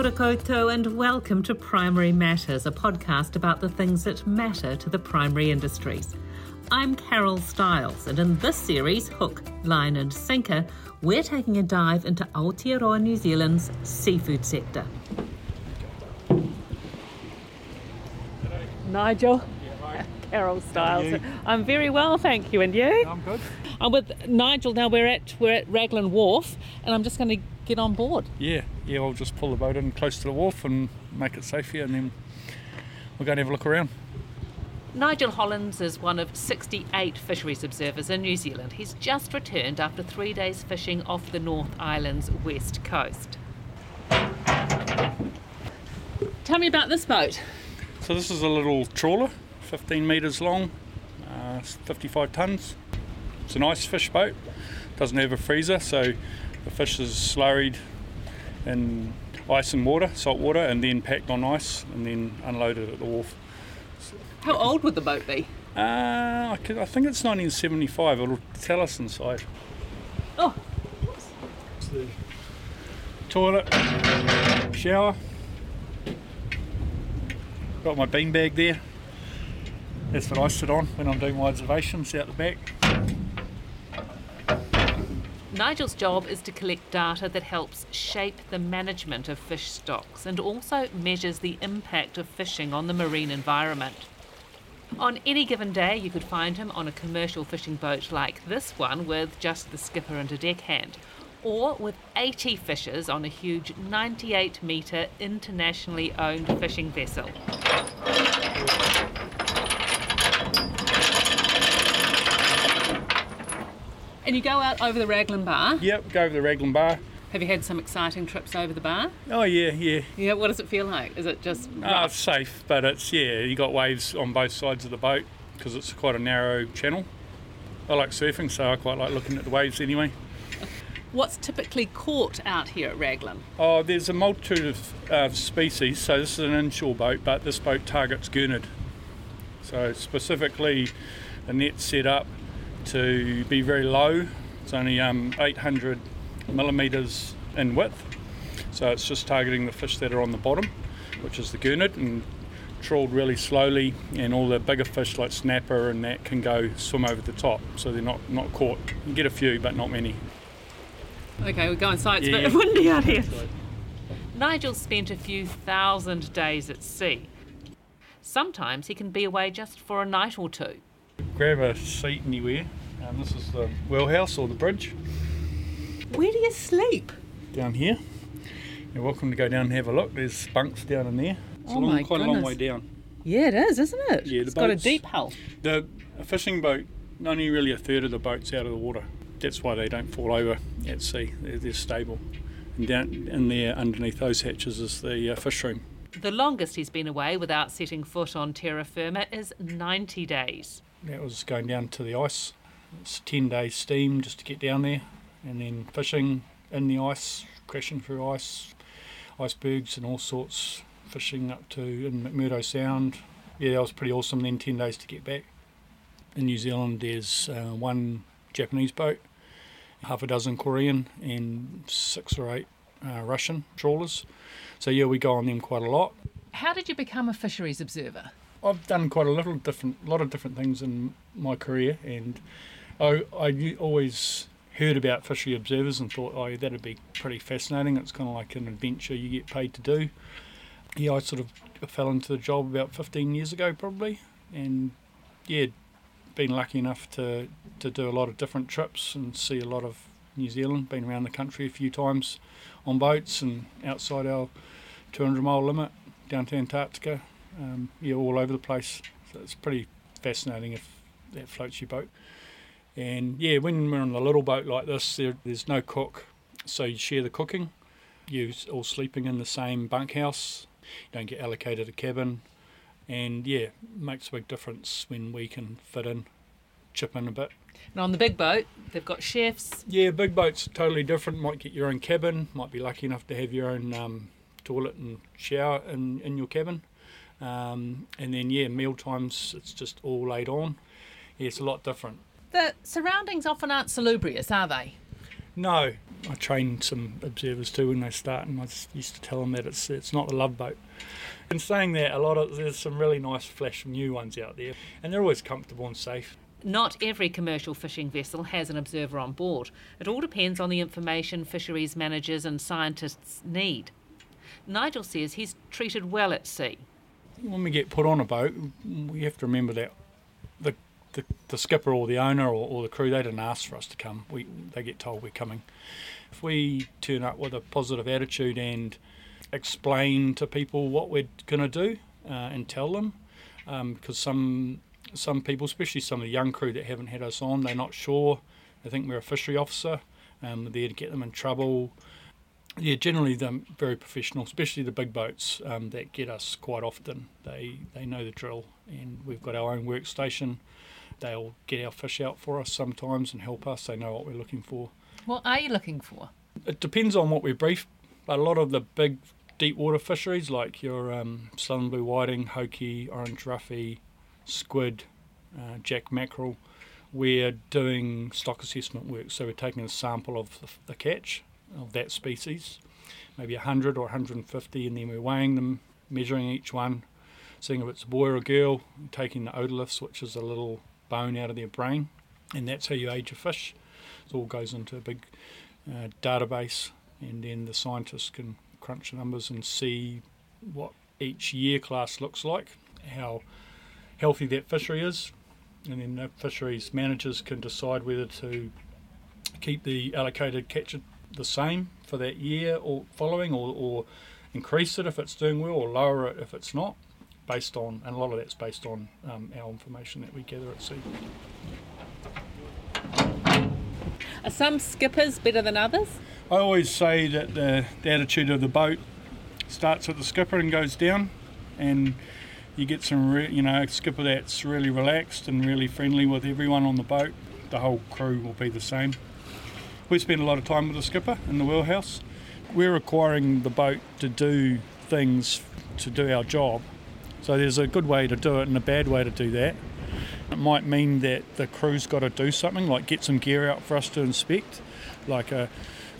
ora koutou and welcome to Primary Matters, a podcast about the things that matter to the primary industries. I'm Carol Stiles, and in this series, Hook, Line and Sinker, we're taking a dive into Aotearoa New Zealand's seafood sector. Nigel. Carol Stiles. I'm very well, thank you. And you? I'm good. I'm with Nigel now. We're at we're at Raglan Wharf, and I'm just going to get on board. Yeah, yeah. I'll just pull the boat in close to the wharf and make it safe here, and then we'll go and have a look around. Nigel Hollands is one of 68 fisheries observers in New Zealand. He's just returned after three days fishing off the North Island's west coast. Tell me about this boat. So this is a little trawler, 15 metres long, uh, 55 tonnes. It's a nice fish boat. Doesn't have a freezer, so the fish is slurried in ice and water, salt water, and then packed on ice and then unloaded at the wharf. How old would the boat be? Uh, I, could, I think it's 1975. It'll tell us inside. Oh, It's the toilet, shower. Got my beanbag there. That's what I sit on when I'm doing my observations out the back. Nigel's job is to collect data that helps shape the management of fish stocks and also measures the impact of fishing on the marine environment. On any given day, you could find him on a commercial fishing boat like this one with just the skipper and a deckhand, or with 80 fishers on a huge 98 metre internationally owned fishing vessel. And you go out over the Raglan Bar. Yep, go over the Raglan Bar. Have you had some exciting trips over the bar? Oh yeah, yeah. Yeah, what does it feel like? Is it just rough? it's safe, but it's yeah. You got waves on both sides of the boat because it's quite a narrow channel. I like surfing, so I quite like looking at the waves anyway. What's typically caught out here at Raglan? Oh, there's a multitude of uh, species. So this is an inshore boat, but this boat targets gurnard. So specifically, a net set up to be very low. It's only um, 800 millimeters in width. So it's just targeting the fish that are on the bottom, which is the gurnard, and trawled really slowly. And all the bigger fish like snapper and that can go swim over the top, so they're not not caught. You get a few, but not many. Okay, we go inside. It's a Yeah. bit windy out here. Nigel spent a few thousand days at sea. Sometimes he can be away just for a night or two. Grab a seat anywhere. Um, this is the wheelhouse or the bridge Where do you sleep? down here. You're welcome to go down and have a look. There's bunks down in there. It's Oh a long, my quite a long goodness. way down. Yeah, it is, isn't it? Yeah, the it's got a deep hull. The a fishing boat, only really a third of the boat's out of the water. That's why they don't fall over at sea. They're, they're stable. And down in there, underneath those hatches, is the uh, fish room. The longest he's been away without setting foot on terra firma is 90 days. That was going down to the ice. It's 10 days steam just to get down there, and then fishing in the ice, crashing through ice, icebergs and all sorts, fishing up to in McMurdo Sound. Yeah, that was pretty awesome. Then 10 days to get back. In New Zealand, there's uh, one Japanese boat, half a dozen Korean, and six or eight uh, Russian trawlers. So yeah, we go on them quite a lot. How did you become a fisheries observer? I've done quite a little different, lot of different things in my career, and I, I always heard about fishery observers and thought, oh, that'd be pretty fascinating. It's kind of like an adventure you get paid to do. Yeah, I sort of fell into the job about 15 years ago, probably, and yeah, been lucky enough to to do a lot of different trips and see a lot of New Zealand. Been around the country a few times on boats and outside our 200 mile limit down to Antarctica um, yeah, all over the place. So it's pretty fascinating if that floats your boat. And yeah, when we're on a little boat like this, there, there's no cook, so you share the cooking. You're all sleeping in the same bunkhouse. You don't get allocated a cabin, and yeah, makes a big difference when we can fit in, chip in a bit. And on the big boat, they've got chefs. Yeah, big boats are totally different. Might get your own cabin. Might be lucky enough to have your own um, toilet and shower in, in your cabin. Um, and then yeah, meal times it's just all laid on. Yeah, it's a lot different. The surroundings often aren't salubrious, are they? No, I train some observers too when they start, and I just used to tell them that it's it's not the love boat. And saying that, a lot of there's some really nice flash new ones out there, and they're always comfortable and safe. Not every commercial fishing vessel has an observer on board. It all depends on the information fisheries managers and scientists need. Nigel says he's treated well at sea. When we get put on a boat, we have to remember that the the, the skipper or the owner or, or the crew they didn't ask for us to come. We they get told we're coming. If we turn up with a positive attitude and explain to people what we're going to do uh, and tell them, because um, some some people, especially some of the young crew that haven't had us on, they're not sure. They think we're a fishery officer. Um, to get them in trouble. Yeah, generally they're very professional, especially the big boats um, that get us quite often. They they know the drill, and we've got our own workstation. They'll get our fish out for us sometimes and help us. They know what we're looking for. What are you looking for? It depends on what we brief, but a lot of the big deep water fisheries like your um, southern blue whiting, hoki, orange roughy, squid, uh, jack mackerel, we're doing stock assessment work. So we're taking a sample of the, the catch of that species, maybe 100 or 150, and then we're weighing them, measuring each one, seeing if it's a boy or a girl, taking the otoliths, which is a little bone out of their brain, and that's how you age a fish. It all goes into a big uh, database, and then the scientists can crunch the numbers and see what each year class looks like, how healthy that fishery is, and then the fisheries managers can decide whether to keep the allocated catch the same for that year or following, or, or increase it if it's doing well, or lower it if it's not, based on, and a lot of that's based on um, our information that we gather at sea. Are some skippers better than others? I always say that the, the attitude of the boat starts with the skipper and goes down, and you get some, re- you know, a skipper that's really relaxed and really friendly with everyone on the boat. The whole crew will be the same. We spend a lot of time with the skipper in the wheelhouse. We're requiring the boat to do things to do our job. So there's a good way to do it and a bad way to do that. It might mean that the crew's got to do something, like get some gear out for us to inspect, like a,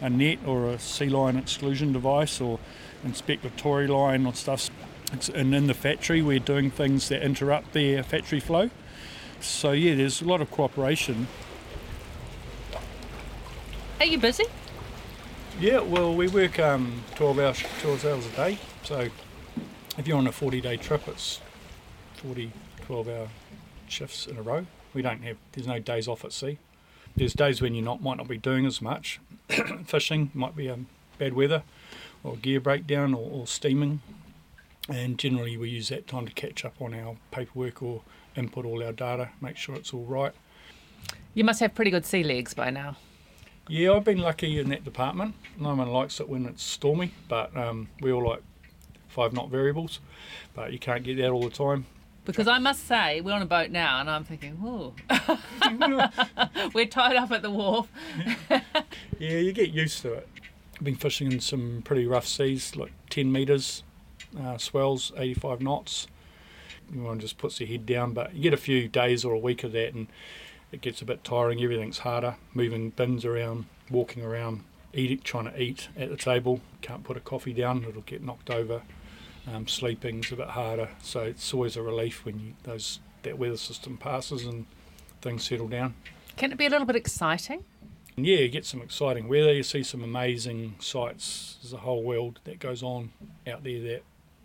a net or a sea lion exclusion device, or inspect the tori line or stuff and in the factory we're doing things that interrupt their factory flow. So yeah, there's a lot of cooperation. Are you busy? Yeah, well we work um, 12 hours 12 hours a day. So if you're on a 40 day trip, it's 40 12 hour shifts in a row. We don't have there's no days off at sea. There's days when you not might not be doing as much fishing, might be um, bad weather, or gear breakdown, or, or steaming and generally we use that time to catch up on our paperwork or input all our data, make sure it's all right. You must have pretty good sea legs by now. Yeah, I've been lucky in that department. No one likes it when it's stormy, but um, we all like five knot variables, but you can't get that all the time. Because I must say, we're on a boat now, and I'm thinking, oh, we're tied up at the wharf. yeah, you get used to it. I've been fishing in some pretty rough seas, like 10 metres, uh, swells 85 knots. Everyone just puts their head down, but you get a few days or a week of that, and it gets a bit tiring. Everything's harder, moving bins around, walking around, eating, trying to eat at the table. Can't put a coffee down; it'll get knocked over. Um, sleeping's a bit harder, so it's always a relief when you, those that weather system passes and things settle down. Can it be a little bit exciting? yeah, you get some exciting weather. You see some amazing sights. There's a whole world that goes on out there that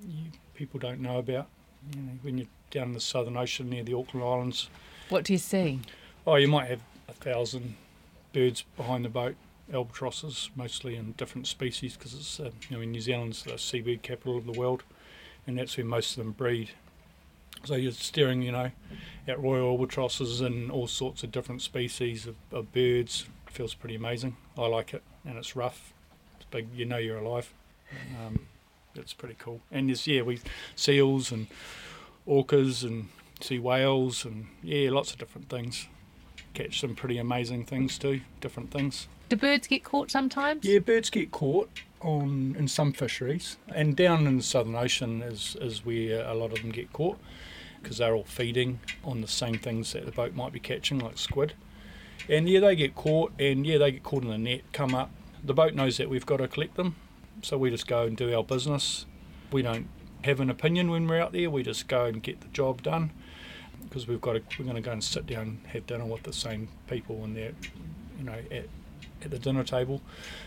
you, people don't know about. You know, when you're down in the Southern Ocean near the Auckland Islands. What do you see? Oh, you might have a thousand birds behind the boat, albatrosses, mostly in different species, because it's uh, you know New Zealand's the seabird capital of the world, and that's where most of them breed. So you're staring, you know, at royal albatrosses and all sorts of different species of, of birds. It feels pretty amazing. I like it, and it's rough. It's big. You know you're alive. Um, it's pretty cool. And there's yeah, we seals and orcas and sea whales and yeah, lots of different things. Catch some pretty amazing things too, different things. Do birds get caught sometimes? Yeah, birds get caught on in some fisheries, and down in the Southern Ocean is is where a lot of them get caught because they're all feeding on the same things that the boat might be catching, like squid. And yeah, they get caught, and yeah, they get caught in the net, come up, the boat knows that we've got to collect them, so we just go and do our business. We don't have an opinion when we're out there. We just go and get the job done because we've got to, we're going to go and sit down and have dinner with the same people when they're you know at at the dinner table.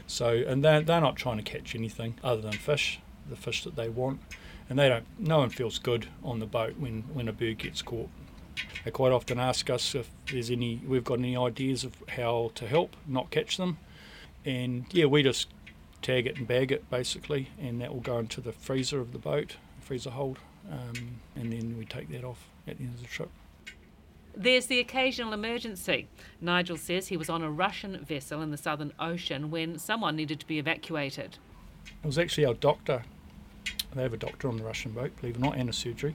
So and they're, they're not trying to catch anything other than fish, the fish that they want, and they don't. No one feels good on the boat when when a bird gets caught. They quite often ask us if there's any we've got any ideas of how to help not catch them, and yeah, we just tag it and bag it basically, and that will go into the freezer of the boat, freezer hold, um, and then we take that off at the end of the trip. There's the occasional emergency. Nigel says he was on a Russian vessel in the Southern Ocean when someone needed to be evacuated. It was actually our doctor. They have a doctor on the Russian boat, believe it or not, and a surgery.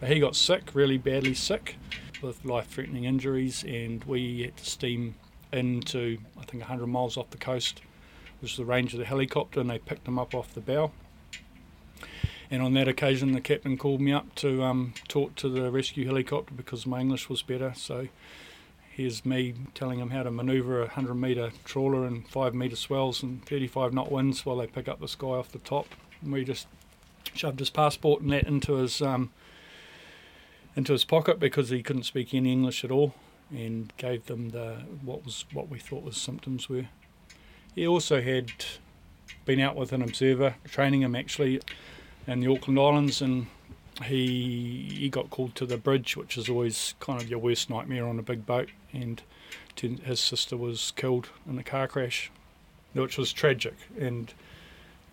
But he got sick, really badly sick, with life threatening injuries, and we had to steam into, I think, 100 miles off the coast, which was the range of the helicopter, and they picked him up off the bow. And on that occasion, the captain called me up to um, talk to the rescue helicopter because my English was better. So here's me telling him how to manoeuvre a 100 metre trawler in 5 metre swells and 35 knot winds while they pick up this guy off the top. And we just shoved his passport and that into his um, into his pocket because he couldn't speak any English at all, and gave them the what was what we thought was symptoms were. He also had been out with an observer, training him actually in the Auckland Islands, and he he got called to the bridge, which is always kind of your worst nightmare on a big boat. And his sister was killed in a car crash, which was tragic. And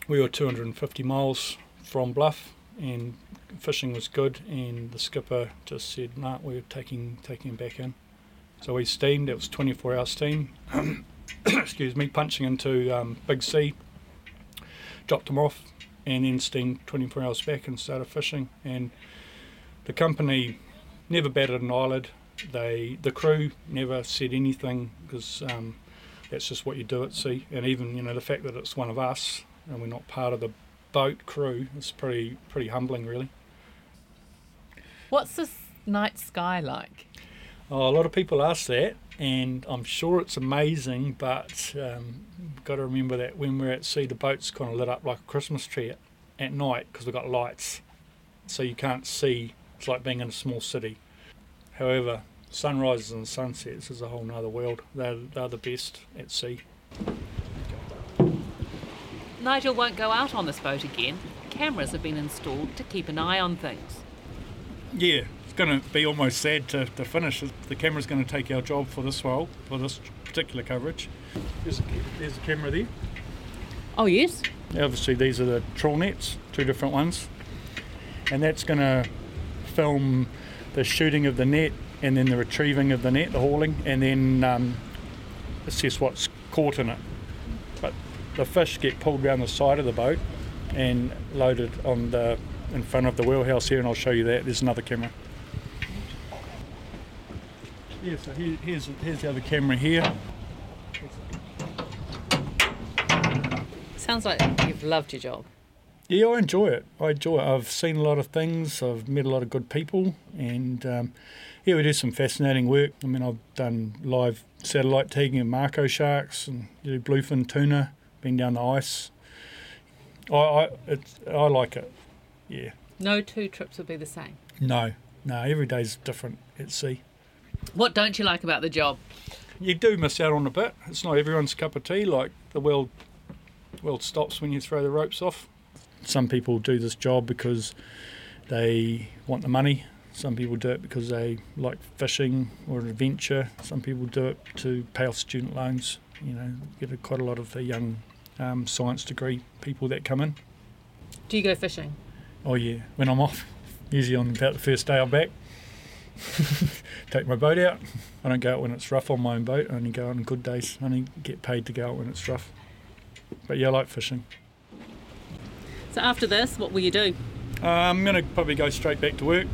we were 250 miles from Bluff, and fishing was good. And the skipper just said, "No, nah, we're taking taking him back in." So we steamed. It was 24 hour steam. Excuse me, punching into um, Big Sea. Dropped him off and then steamed 24 hours back and started fishing. And the company never batted an eyelid. They, the crew never said anything because um, that's just what you do at sea. And even you know the fact that it's one of us and we're not part of the boat crew is pretty pretty humbling, really. What's this night sky like? Oh, a lot of people ask that, and I'm sure it's amazing, but um, got to remember that when we're at sea, the boat's kind of lit up like a Christmas tree at, at night because we've got lights, so you can't see. It's like being in a small city. However, sunrises and sunsets is a whole nother world. They're, they're the best at sea. Nigel won't go out on this boat again. Cameras have been installed to keep an eye on things. Yeah, going to be almost sad to, to finish. The camera's going to take our job for this role, for this particular coverage. There's a, there's a camera there. Oh, yes. Obviously, these are the trawl nets, two different ones. And that's going to film the shooting of the net and then the retrieving of the net, the hauling, and then um, assess what's caught in it. But the fish get pulled around the side of the boat and loaded on the in front of the wheelhouse here, and I'll show you that. There's another camera. Yeah, so here, here's, here's the other camera here. Sounds like you've loved your job. Yeah, I enjoy it. I enjoy it. I've seen a lot of things. I've met a lot of good people, and um, yeah, we do some fascinating work. I mean, I've done live satellite tagging of mako sharks and you know, bluefin tuna, been down the ice. I I, it's, I like it. Yeah. No two trips would be the same. No, no. Every day's different at sea. What don't you like about the job? You do miss out on a bit. It's not everyone's cup of tea. Like the world, world stops when you throw the ropes off. Some people do this job because they want the money. Some people do it because they like fishing or an adventure. Some people do it to pay off student loans. You know, get a, quite a lot of the young um, science degree people that come in. Do you go fishing? Oh yeah, when I'm off. Usually on about the first day I'm back. take my boat out. I don't go out when it's rough on my own boat. I only go out on good days. I only get paid to go out when it's rough. But yeah, I like fishing. So after this, what will you do? Uh, I'm going to probably go straight back to work.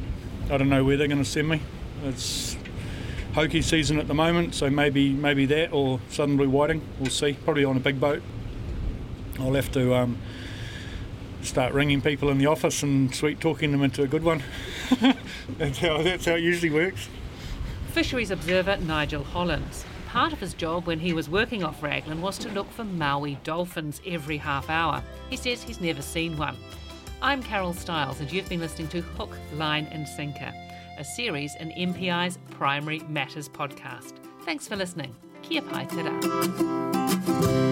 I don't know where they're going to send me. It's hoki season at the moment, so maybe maybe that or southern blue whiting. We'll see. Probably on a big boat. I'll have to um, start ringing people in the office and sweet talking them into a good one. that's, how, that's how it usually works. Fisheries observer Nigel Hollands. part of his job when he was working off Raglan was to look for Maui dolphins every half hour. He says he's never seen one. I'm Carol Stiles, and you've been listening to Hook, Line and Sinker, a series in MPI's Primary Matters podcast. Thanks for listening. Kia pai te.